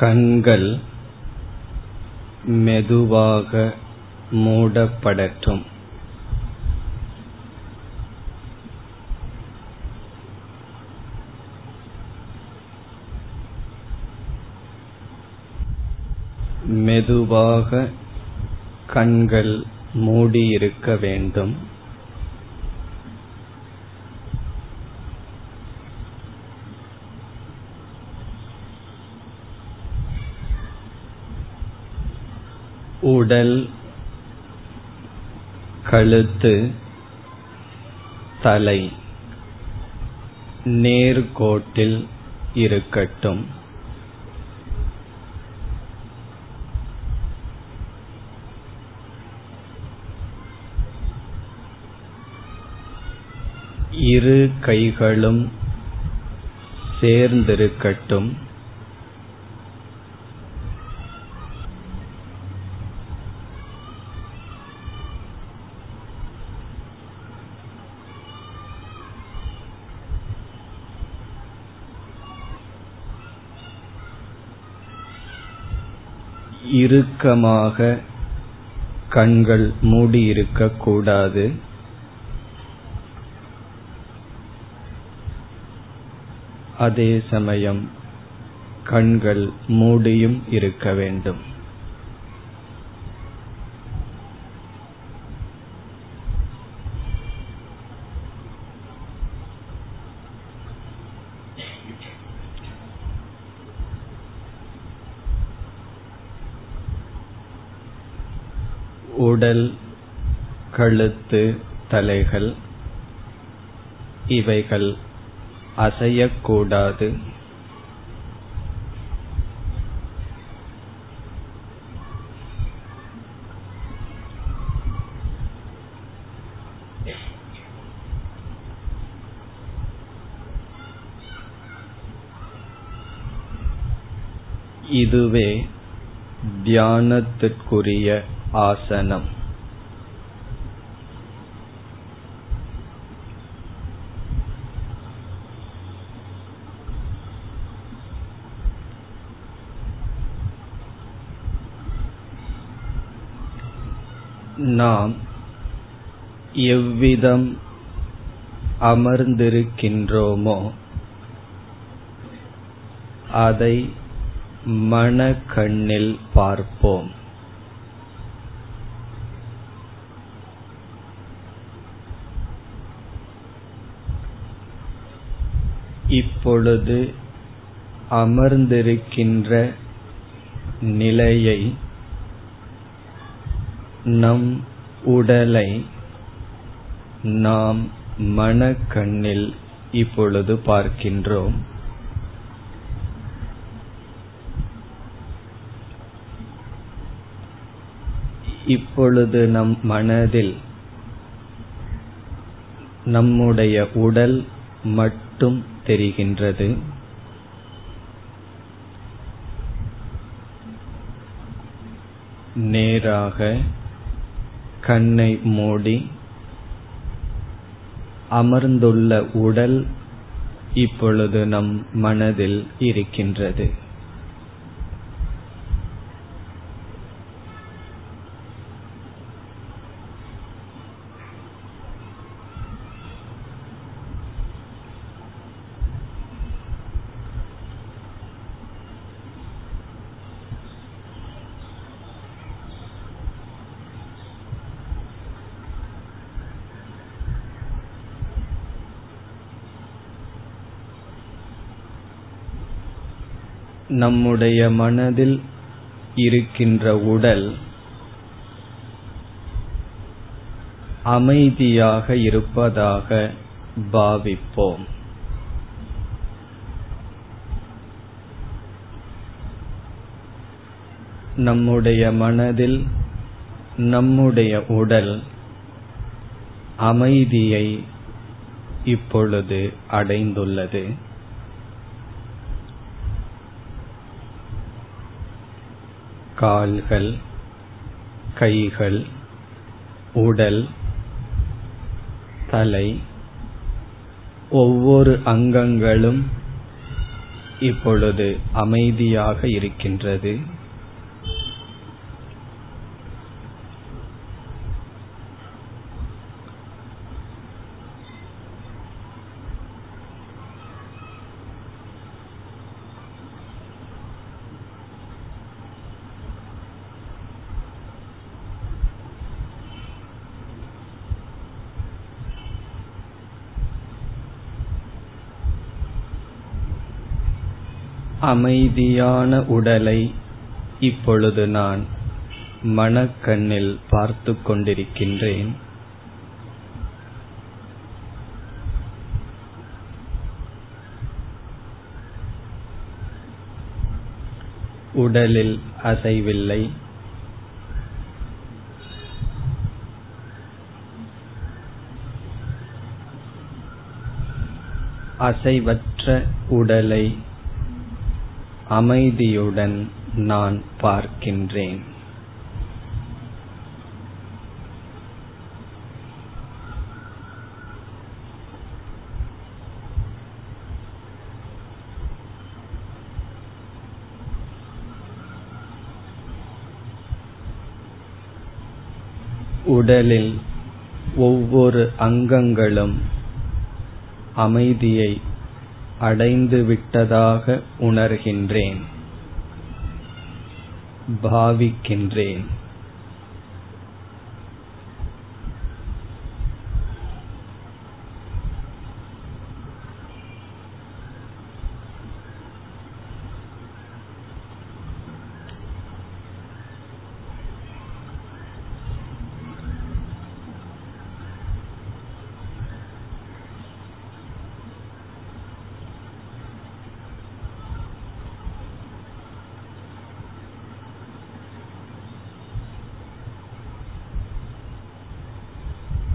கண்கள் மெதுவாக மூடப்படட்டும். மெதுவாக கண்கள் மூடியிருக்க வேண்டும். உடல் கழுத்து தலை நேர்கோட்டில் இருக்கட்டும். இரு கைகளும் சேர்ந்திருக்கட்டும். இறுக்கமாக கண்கள் மூடியிருக்கக்கூடாது. அதே சமயம் கண்கள் மூடியும் இருக்க வேண்டும். உடல் கழுத்து தலைகள் இவைகள் அசையக்கூடாது. இதுவே தியானத்திற்குரிய ஆசனம். நாம் எவ்விதம் அமர்ந்திருக்கின்றோமோ அதை மனக்கண்ணில் பார்ப்போம். இப்பொழுது அமர்ந்திருக்கின்ற நிலையை நம் உடலை நாம் மனக்கண்ணில் இப்பொழுது பார்க்கின்றோம். இப்பொழுது நம் மனதில் நம்முடைய உடல் மட்டும் தெரிகின்றது. நேராக கண்ணை மூடி அமர்ந்துள்ள உடல் இப்பொழுது நம் மனதில் இருக்கின்றது. நம்முடைய மனதில் இருக்கின்ற உடல் அமைதியாக இருப்பதாக பாவிப்போம். நம்முடைய மனதில் நம்முடைய உடல் அமைதியை இப்பொழுது அடைந்துள்ளது. கால்கள் கைகள் உடல் தலை ஒவ்வொரு அங்கங்களும் இப்பொழுது அமைதியாக இருக்கின்றது. அமைதியான உடலை இப்பொழுது நான் மனக்கண்ணில் பார்த்து கொண்டிருக்கின்றேன். உடலில் அசைவில்லை. அசைவற்ற உடலை அமைதியுடன் நான் பார்க்கின்றேன். உடலில் ஒவ்வொரு அங்கங்களும் அமைதியை அடைந்து விட்டதாக உணர்கின்றேன். பாவிக்கின்றேன்.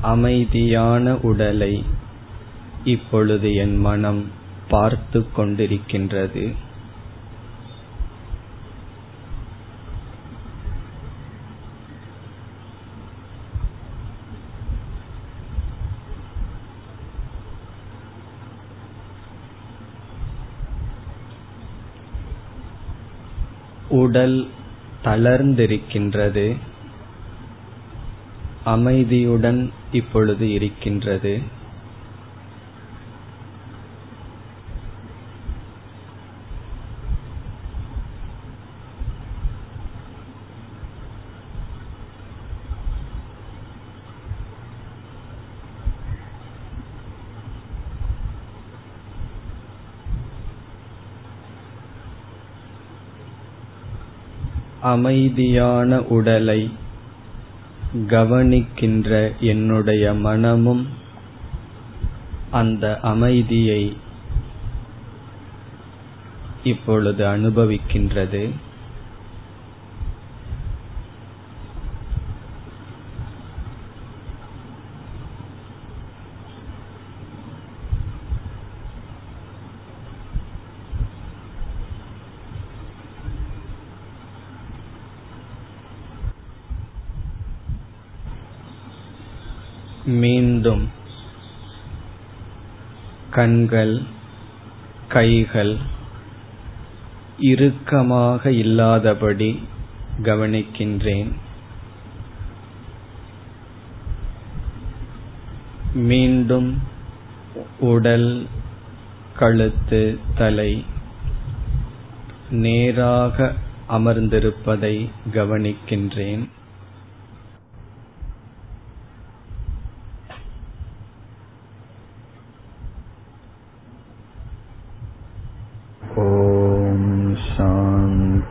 அமைதியான உடலை இப்பொழுது என் மனம் பார்த்து கொண்டிருக்கின்றது. உடல் தளர்ந்திருக்கின்றது. அமைதியுடன் இப்பொழுது இருக்கின்றது. அமைதியான உடலை கவனிக்கின்ற என்னுடைய மனமும் அந்த அமைதியை இப்பொழுது அனுபவிக்கின்றது. மீண்டும் கண்கள் கைகள் இறுக்கமாக இல்லாதபடி கவனிக்கின்றேன். மீண்டும் உடல் கழுத்து தலை நேராக அமர்ந்திருப்பதை கவனிக்கின்றேன்.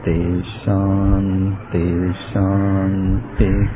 शान्ति शान्ति शान्तिः